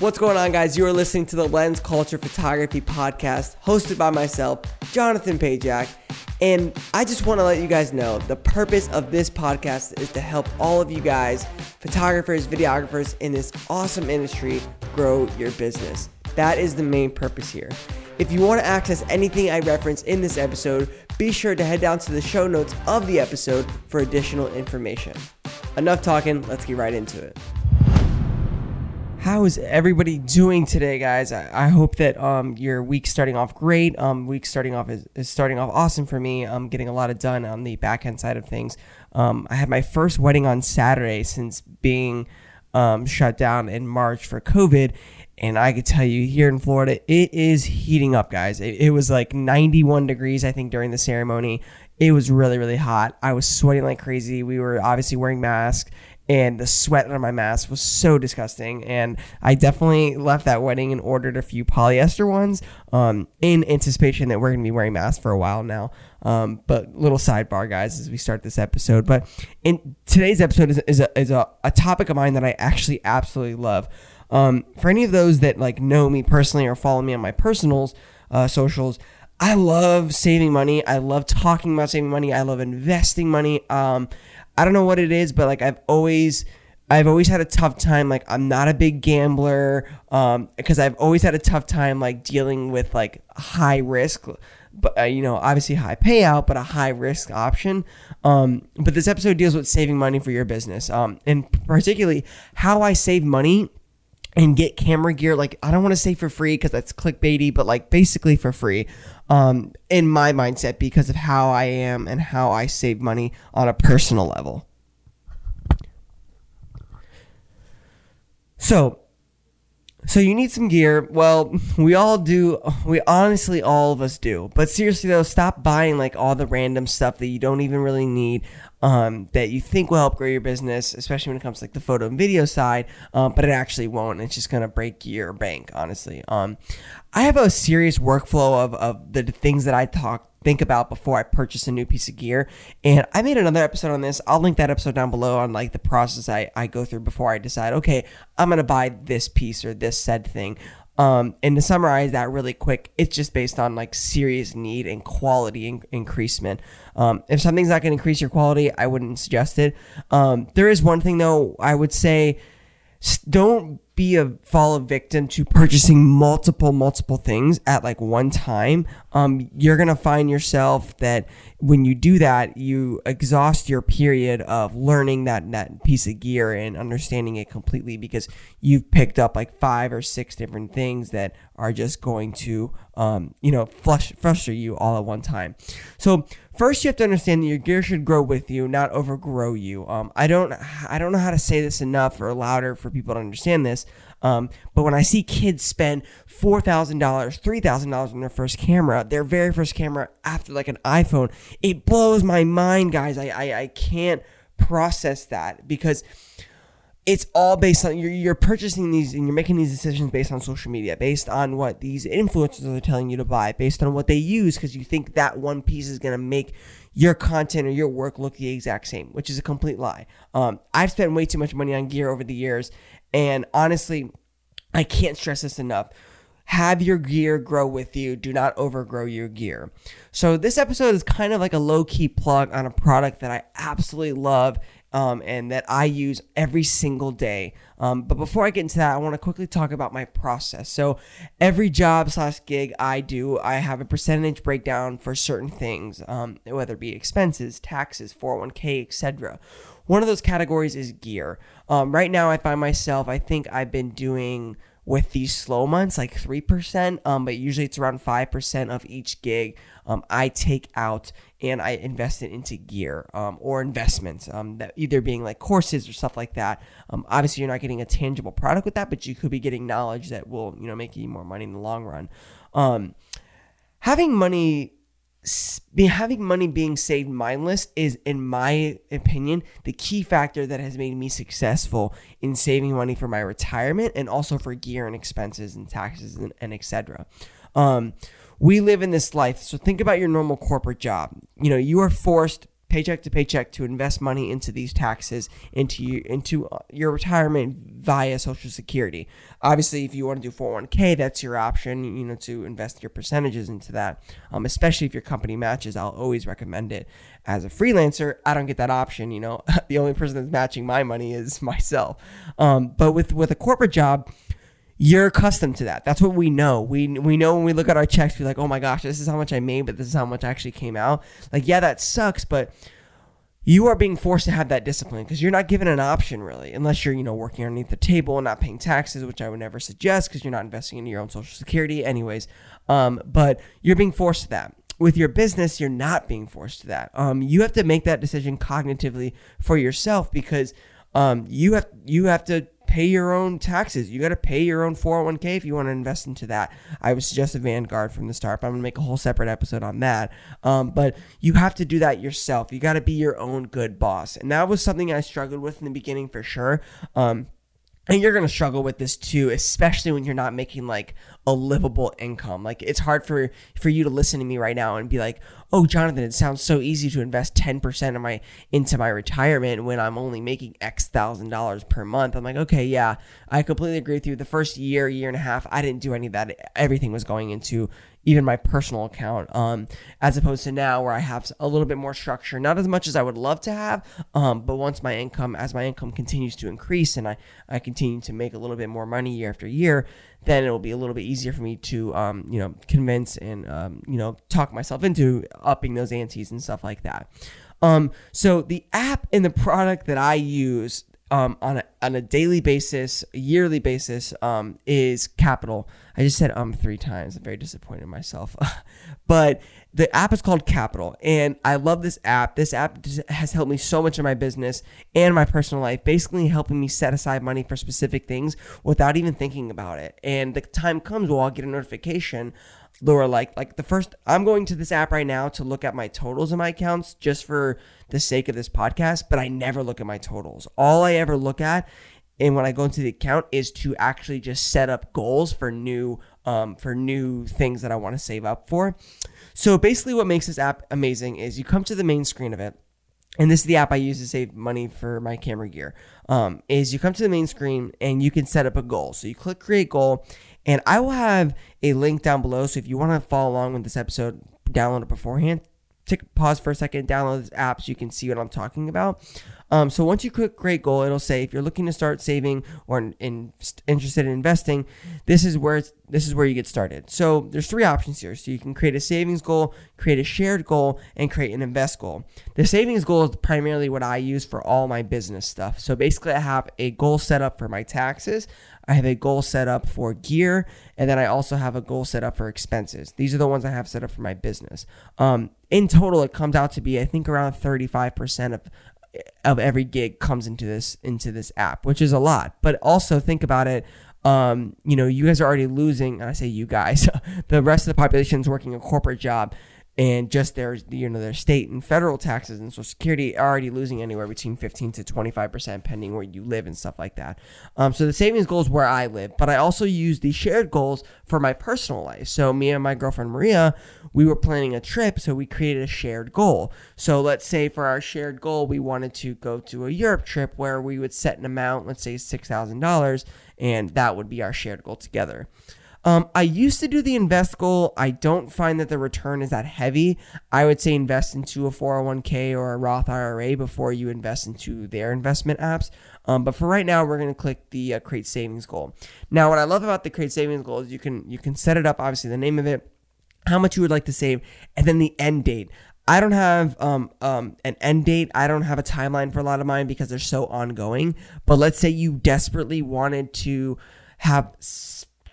What's going on, guys? You are listening to the Lens Culture Photography Podcast, hosted by myself, Jonathan Pajak. And I just want to let you guys know the purpose of this podcast is to help all of you guys, photographers, videographers in this awesome industry, grow your business. That is the main purpose here. If you want to access anything I reference in this episode, be sure to head down to the show notes of the episode for additional information. Enough talking, let's get right into it. How is everybody doing today, guys? I, I hope that um, your week starting off great. Um, week starting off is, is starting off awesome for me. I'm getting a lot of done on the back end side of things. Um, I had my first wedding on Saturday since being um, shut down in March for COVID. And I could tell you here in Florida, it is heating up, guys. It, it was like 91 degrees, I think, during the ceremony. It was really, really hot. I was sweating like crazy. We were obviously wearing masks and the sweat on my mask was so disgusting. And I definitely left that wedding and ordered a few polyester ones um, in anticipation that we're going to be wearing masks for a while now. Um, but little sidebar, guys, as we start this episode. But in today's episode is, is, a, is a, a topic of mine that I actually absolutely love. Um, for any of those that like know me personally or follow me on my personals, uh, socials, I love saving money. I love talking about saving money. I love investing money. Um, I don't know what it is, but like I've always I've always had a tough time like I'm not a big gambler um because I've always had a tough time like dealing with like high risk but uh, you know obviously high payout but a high risk option. Um but this episode deals with saving money for your business um and particularly how I save money and get camera gear. Like I don't want to say for free because that's clickbaity but like basically for free um, in my mindset because of how I am and how I save money on a personal level. So, so you need some gear. Well, we all do. We honestly, all of us do. But seriously though, stop buying like all the random stuff that you don't even really need um, that you think will help grow your business, especially when it comes to like the photo and video side, um, but it actually won't. It's just gonna break your bank, honestly. Um, I have a serious workflow of, of the things that I talk think about before I purchase a new piece of gear. And I made another episode on this. I'll link that episode down below on like the process I, I go through before I decide, okay, I'm gonna buy this piece or this said thing. Um, and to summarize that really quick, it's just based on like serious need and quality in- increasement. Um, if something's not going to increase your quality, I wouldn't suggest it. Um, there is one thing though, I would say don't be a fall victim to purchasing multiple multiple things at like one time um, you're gonna find yourself that when you do that you exhaust your period of learning that that piece of gear and understanding it completely because you've picked up like five or six different things that are just going to um, you know flush, frustrate you all at one time. So First, you have to understand that your gear should grow with you, not overgrow you. Um, I don't, I don't know how to say this enough or louder for people to understand this. Um, but when I see kids spend four thousand dollars, three thousand dollars on their first camera, their very first camera after like an iPhone, it blows my mind, guys. I, I, I can't process that because it's all based on you're, you're purchasing these and you're making these decisions based on social media based on what these influencers are telling you to buy based on what they use because you think that one piece is going to make your content or your work look the exact same which is a complete lie. Um, i've spent way too much money on gear over the years and honestly i can't stress this enough. Have your gear grow with you. Do not overgrow your gear. So this episode is kind of like a low-key plug on a product that i absolutely love um, and that I use every single day. Um, but before I get into that, I want to quickly talk about my process. So every job slash gig I do, I have a percentage breakdown for certain things, um, whether it be expenses, taxes, 401k, etc. One of those categories is gear. Um, right now, I find myself, I think I've been doing with these slow months, like 3%, um, but usually it's around 5% of each gig um, I take out and I invest it into gear um, or investments, um, that either being like courses or stuff like that. Um, obviously, you're not getting a tangible product with that, but you could be getting knowledge that will, you know, make you more money in the long run. Um, having money having money being saved mindless is in my opinion the key factor that has made me successful in saving money for my retirement and also for gear and expenses and taxes and, and etc um, we live in this life so think about your normal corporate job. You know you are forced paycheck to paycheck to invest money into these taxes into you into uh, your retirement via social security. Obviously if you want to do 401k that's your option you know to invest your percentages into that. Um, especially if your company matches i'll always recommend it. As a freelancer i don't get that option you know? The only person that's matching my money is myself. Um, but with with a corporate job you're accustomed to that. That's what we know. We we know when we look at our checks, we're like, oh my gosh, this is how much I made, but this is how much actually came out. Like, yeah, that sucks, but you are being forced to have that discipline because you're not given an option really, unless you're you know working underneath the table and not paying taxes, which I would never suggest because you're not investing in your own social security, anyways. Um, but you're being forced to that. With your business, you're not being forced to that. Um, you have to make that decision cognitively for yourself because um, you have you have to pay your own taxes. You got to pay your own 401k if you want to invest into that. I would suggest a Vanguard from the start, but I'm going to make a whole separate episode on that. Um, but you have to do that yourself. You got to be your own good boss. And that was something I struggled with in the beginning for sure. Um, and you're going to struggle with this too especially when you're not making like a livable income. Like it's hard for for you to listen to me right now and be like oh jonathan it sounds so easy to invest 10% of my into my retirement when i'm only making x thousand dollars per month. I'm like okay yeah i completely agree with you. The first year year and a half i didn't do any of that. Everything was going into even my personal account, um, as opposed to now where I have a little bit more structure, not as much as I would love to have, um, but once my income, as my income continues to increase and I, I continue to make a little bit more money year after year, then it'll be a little bit easier for me to, um, you know, convince and, um, you know, talk myself into upping those antes and stuff like that. Um, so the app and the product that I use um, on a on a daily basis, yearly basis, um, is Qapital. I just said um three times. I'm very disappointed in myself, but the app is called Qapital, and I love this app. This app has helped me so much in my business and my personal life, basically helping me set aside money for specific things without even thinking about it. And the time comes where I'll get a notification Laura, like like the first I'm going to this app right now to look at my totals in my accounts just for the sake of this podcast, but I never look at my totals. All I ever look at and when I go into the account is to actually just set up goals for new um, for new things that I want to save up for. So basically what makes this app amazing is you come to the main screen of it and this is the app I use to save money for my camera gear. Um, is you come to the main screen and you can set up a goal. So you click create goal, and I will have a link down below. So if you want to follow along with this episode, download it beforehand. Take pause for a second, download this app so you can see what I'm talking about. Um, so once you click create goal, it'll say if you're looking to start saving or in, in, interested in investing, this is where this is where you get started. So there's three options here. So you can create a savings goal, create a shared goal, and create an invest goal. The savings goal is primarily what I use for all my business stuff. So basically, I have a goal set up for my taxes. I have a goal set up for gear, and then I also have a goal set up for expenses. These are the ones I have set up for my business. Um, in total, it comes out to be I think around 35% of of every gig comes into this into this app, which is a lot. But also think about it. Um, you know, you guys are already losing. I say you guys. the rest of the population is working a corporate job and just their you know their state and federal taxes and social security are already losing anywhere between 15 to 25 percent pending where you live and stuff like that. Um, so the savings goal is where i live but i also use the shared goals for my personal life. So me and my girlfriend maria we were planning a trip so we created a shared goal. So let's say for our shared goal we wanted to go to a europe trip where we would set an amount let's say $6000 and that would be our shared goal together um, I used to do the invest goal. I don't find that the return is that heavy. I would say invest into a 401k or a Roth IRA before you invest into their investment apps. Um, but for right now, we're going to click the uh, create savings goal. Now, what I love about the create savings goal is you can you can set it up. Obviously, the name of it, how much you would like to save, and then the end date. I don't have um, um, an end date. I don't have a timeline for a lot of mine because they're so ongoing. But let's say you desperately wanted to have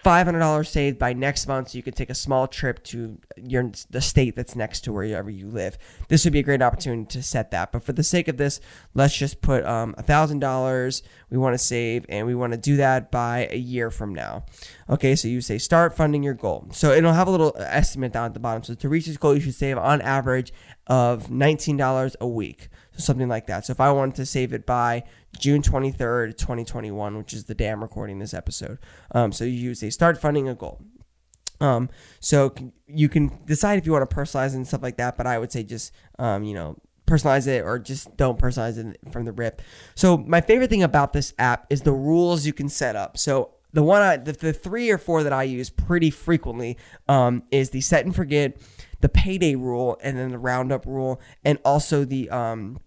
$500 saved by next month so you could take a small trip to your the state that's next to wherever you live this would be a great opportunity to set that but for the sake of this let's just put um, $1000 we want to save and we want to do that by a year from now okay so you say start funding your goal so it'll have a little estimate down at the bottom so to reach this goal you should save on average of $19 a week so something like that. So if I wanted to save it by June 23rd, 2021, which is the day I'm recording this episode. Um, so you say start funding a goal. Um, so you can decide if you want to personalize and stuff like that, but I would say just, um, you know, personalize it or just don't personalize it from the rip. So my favorite thing about this app is the rules you can set up. So the one I, the, the three or four that I use pretty frequently um, is the set and forget, the payday rule, and then the roundup rule, and also the um,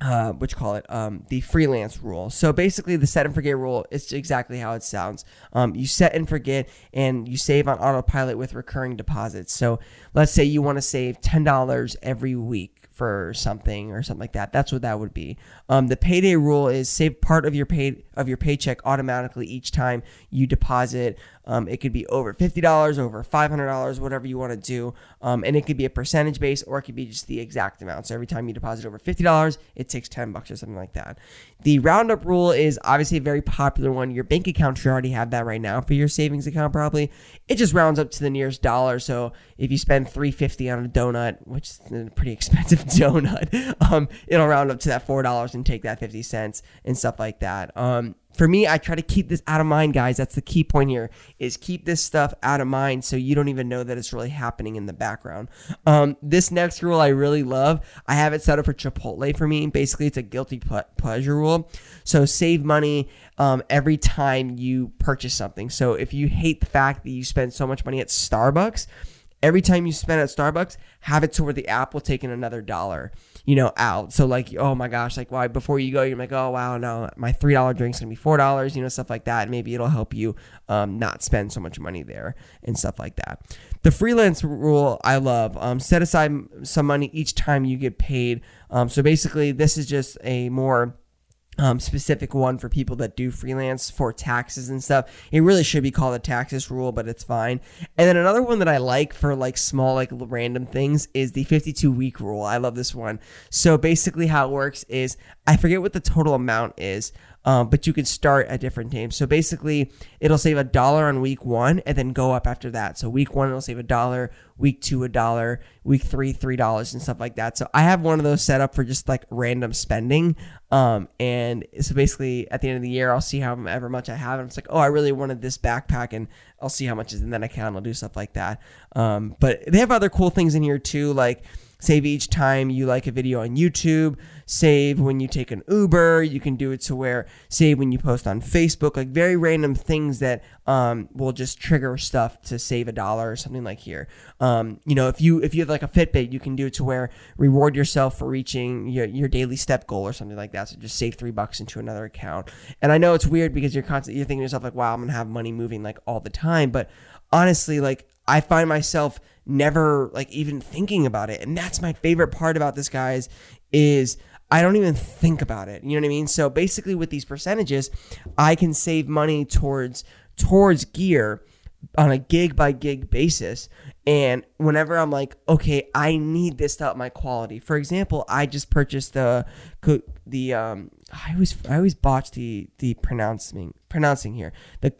uh, what you call it, um, the freelance rule. So basically, the set and forget rule is exactly how it sounds. Um, you set and forget, and you save on autopilot with recurring deposits. So let's say you want to save ten dollars every week for something or something like that. That's what that would be. Um, the payday rule is save part of your pay of your paycheck automatically each time you deposit. Um, it could be over fifty dollars, over five hundred dollars, whatever you want to do, um, and it could be a percentage base or it could be just the exact amount. So every time you deposit over fifty dollars, it takes ten bucks or something like that. The roundup rule is obviously a very popular one. Your bank account should already have that right now for your savings account, probably. It just rounds up to the nearest dollar. So if you spend three fifty on a donut, which is a pretty expensive donut, um, it'll round up to that four dollars and take that fifty cents and stuff like that. Um, for me, I try to keep this out of mind, guys. That's the key point here: is keep this stuff out of mind so you don't even know that it's really happening in the background. Um, this next rule I really love. I have it set up for Chipotle for me. Basically, it's a guilty pleasure rule. So save money um, every time you purchase something. So if you hate the fact that you spend so much money at Starbucks every time you spend at Starbucks, have it to where the app will take in another dollar, you know, out. So like, oh my gosh, like why before you go, you're like, oh wow, no, my three dollar drink's gonna be four dollars, you know, stuff like that. Maybe it'll help you um, not spend so much money there and stuff like that. The freelance rule I love. Um, set aside some money each time you get paid. Um, so basically, this is just a more um, specific one for people that do freelance for taxes and stuff. It really should be called a taxes rule, but it's fine. And then another one that I like for like small, like random things is the 52 week rule. I love this one. So basically, how it works is I forget what the total amount is, um, but you can start at different times. So basically, it'll save a dollar on week one and then go up after that. So week one, it'll save a dollar. Week two, a dollar. Week three, three dollars and stuff like that. So I have one of those set up for just like random spending. Um, and so basically, at the end of the year, I'll see however much I have, and it's like, oh, I really wanted this backpack, and I'll see how much is, and then I can. I'll do stuff like that. Um, but they have other cool things in here too, like Save each time you like a video on YouTube. Save when you take an Uber. You can do it to where save when you post on Facebook. Like very random things that um, will just trigger stuff to save a dollar or something like here. Um, you know, if you if you have like a Fitbit, you can do it to where reward yourself for reaching your, your daily step goal or something like that. So just save three bucks into another account. And I know it's weird because you're constantly you're thinking to yourself like, wow, I'm gonna have money moving like all the time. But honestly, like I find myself never like even thinking about it. And that's my favorite part about this, guys, is I don't even think about it. You know what I mean? So basically with these percentages, I can save money towards towards gear on a gig by gig basis. And whenever I'm like, okay, I need this to up my quality. For example, I just purchased the the um I always I always botch the the pronouncing pronouncing here. The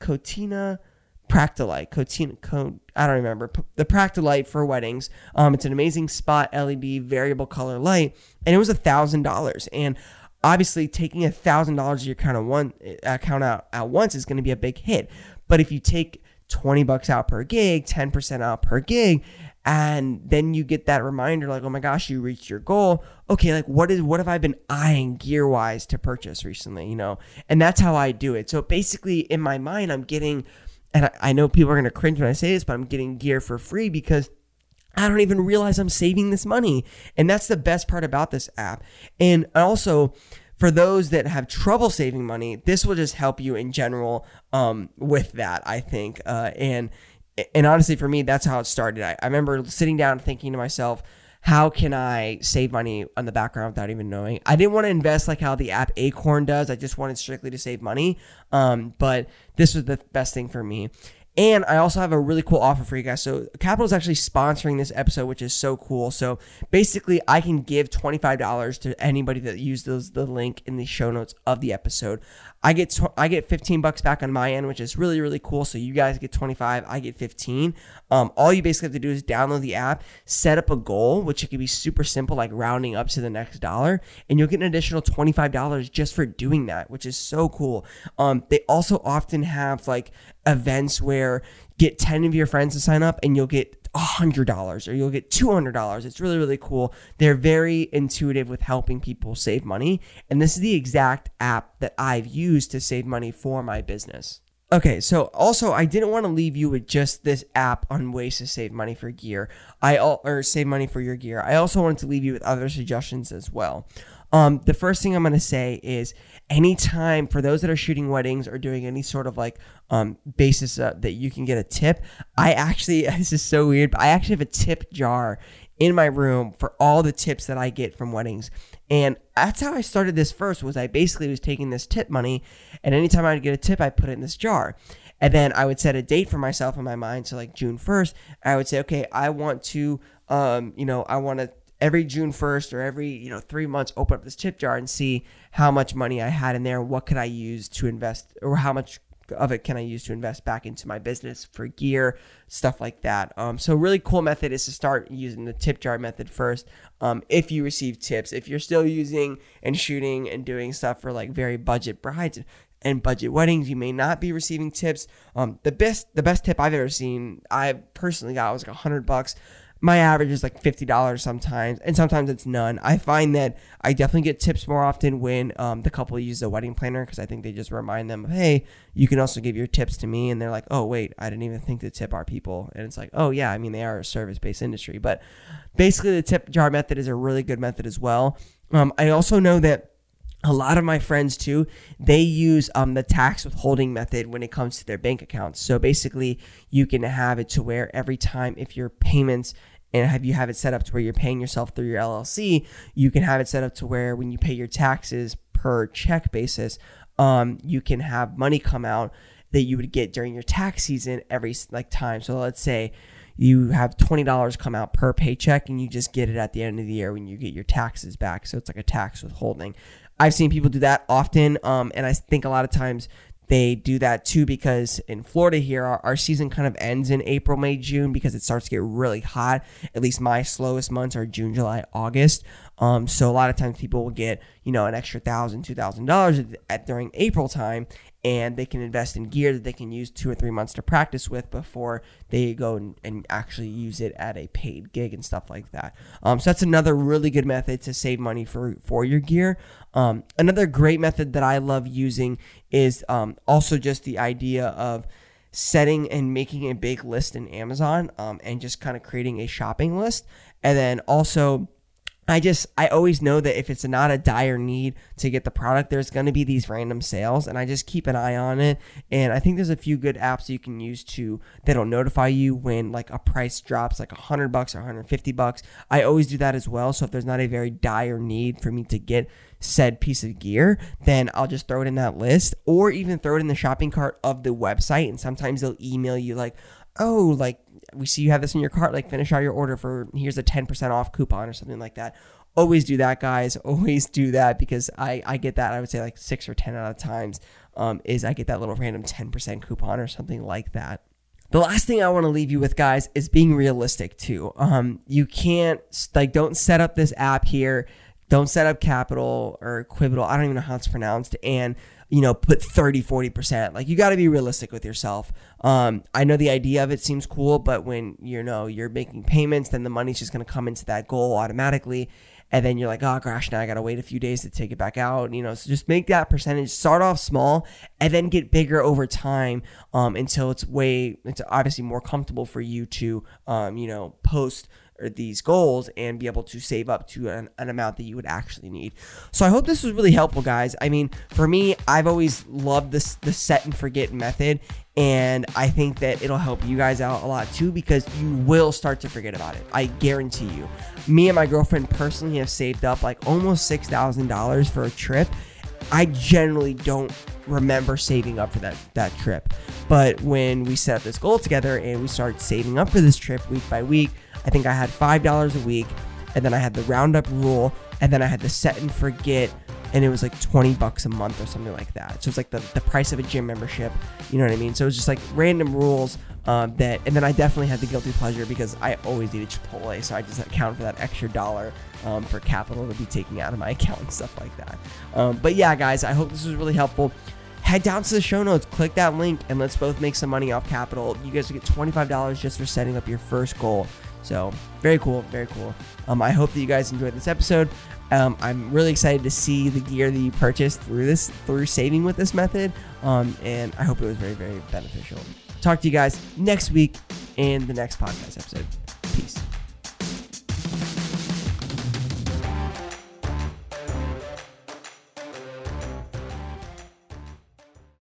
Cotina Practilite, Cotina, Co, I don't remember the Practilite for weddings. Um, it's an amazing spot LED variable color light, and it was a thousand dollars. And obviously, taking a thousand dollars of your account one account out at once is going to be a big hit. But if you take twenty bucks out per gig, ten percent out per gig, and then you get that reminder like, oh my gosh, you reached your goal. Okay, like what is what have I been eyeing gear wise to purchase recently? You know, and that's how I do it. So basically, in my mind, I'm getting and I, I know people are going to cringe when I say this, but I'm getting gear for free because I don't even realize I'm saving this money. And that's the best part about this app. And also, for those that have trouble saving money, this will just help you in general um, with that, I think. Uh, and and honestly, for me, that's how it started. I, I remember sitting down thinking to myself, how can I save money on the background without even knowing? I didn't want to invest like how the app Acorn does. I just wanted strictly to save money. Um, but this was the best thing for me. And I also have a really cool offer for you guys. So Qapital is actually sponsoring this episode, which is so cool. So basically, I can give $25 to anybody that uses the link in the show notes of the episode. I get tw- I get 15 bucks back on my end, which is really really cool. So you guys get 25, I get 15. Um, all you basically have to do is download the app, set up a goal, which it can be super simple, like rounding up to the next dollar, and you'll get an additional $25 just for doing that, which is so cool. Um, they also often have like events where get 10 of your friends to sign up and you'll get $100 or you'll get $200. It's really, really cool. They're very intuitive with helping people save money. And this is the exact app that I've used to save money for my business. Okay, so also I didn't want to leave you with just this app on ways to save money for gear. I or save money for your gear. I also wanted to leave you with other suggestions as well. Um, the first thing I'm going to say is anytime for those that are shooting weddings or doing any sort of like um, basis uh, that you can get a tip, I actually, this is so weird, but I actually have a tip jar in my room for all the tips that I get from weddings. And that's how I started this first was I basically was taking this tip money and anytime I'd get a tip, I put it in this jar. And then I would set a date for myself in my mind. So like June 1st, I would say, okay, I want to, um, you know, I want to every June 1st or every, you know, three months, open up this tip jar and see how much money I had in there. What could I use to invest or how much of it can I use to invest back into my business for gear, stuff like that. Um, so really cool method is to start using the tip jar method first. Um, if you receive tips, if you're still using and shooting and doing stuff for like very budget brides and budget weddings, you may not be receiving tips. Um, the best the best tip I've ever seen, I personally got was like a hundred bucks my average is like $50 sometimes and sometimes it's none. I find that i definitely get tips more often when um, the couple use a wedding planner because i think they just remind them hey you can also give your tips to me and they're like oh wait i didn't even think to tip our people and it's like oh yeah i mean they are a service-based industry. But basically the tip jar method is a really good method as well. Um, i also know that a lot of my friends too they use um, the tax withholding method when it comes to their bank accounts. So basically you can have it to where every time if your payments and have you have it set up to where you're paying yourself through your llc you can have it set up to where when you pay your taxes per check basis um, you can have money come out that you would get during your tax season every like time. So let's say you have $20 come out per paycheck and you just get it at the end of the year when you get your taxes back. So it's like a tax withholding I've seen people do that often, um, and I think a lot of times they do that too because in Florida here, our, our, season kind of ends in April, May, June because it starts to get really hot. At least my slowest months are June, July, August. Um, so a lot of times people will get you know an extra thousand, two thousand dollars at during April time, and they can invest in gear that they can use two or three months to practice with before they go and, and actually use it at a paid gig and stuff like that. Um, so that's another really good method to save money for for your gear. Um, another great method that I love using is um, also just the idea of setting and making a big list in Amazon um, and just kind of creating a shopping list, and then also I just I always know that if it's not a dire need to get the product, there's going to be these random sales, and I just keep an eye on it. And I think there's a few good apps you can use to that'll notify you when like a price drops, like a hundred bucks or 150 bucks. I always do that as well. So if there's not a very dire need for me to get said piece of gear, then I'll just throw it in that list, or even throw it in the shopping cart of the website. And sometimes they'll email you like, oh, like we see you have this in your cart, like finish out your order for here's a 10% off coupon or something like that. Always do that, guys. Always do that because I, I get that. I would say like six or 10 out of times um, is I get that little random 10% coupon or something like that. The last thing I want to leave you with, guys, is being realistic too. Um, you can't like don't set up this app here. Don't set up Qapital or Quibital. I don't even know how it's pronounced. And you know, put 30, 40%. Like you got to be realistic with yourself. Um, I know the idea of it seems cool, but when you know you're making payments, then the money's just going to come into that goal automatically. And then you're like, oh gosh, now I got to wait a few days to take it back out. You know, so just make that percentage, start off small and then get bigger over time um, until it's way, it's obviously more comfortable for you to, um, you know, post or these goals and be able to save up to an, an, amount that you would actually need. So I hope this was really helpful, guys. I mean, for me, I've always loved this the set and forget method, and I think that it'll help you guys out a lot too because you will start to forget about it. I guarantee you. Me and my girlfriend personally have saved up like almost six thousand dollars for a trip. I generally don't remember saving up for that that trip. But when we set up this goal together and we start saving up for this trip week by week, I think I had $5 a week, and then I had the roundup rule, and then I had the set and forget, and it was like 20 bucks a month or something like that. So it's like the, the price of a gym membership, you know what I mean? So it was just like random rules um, that, and then I definitely had the guilty pleasure because I always needed Chipotle, so I just account for that extra dollar um, for Qapital to be taking out of my account and stuff like that. Um, but yeah, guys, I hope this was really helpful head down to the show notes, click that link, and let's both make some money off Qapital. You guys will get $25 just for setting up your first goal. So very cool, very cool. Um, I hope that you guys enjoyed this episode. Um, I'm really excited to see the gear that you purchased through this, through saving with this method. Um, and I hope it was very, very beneficial. Talk to you guys next week in the next podcast episode. Peace.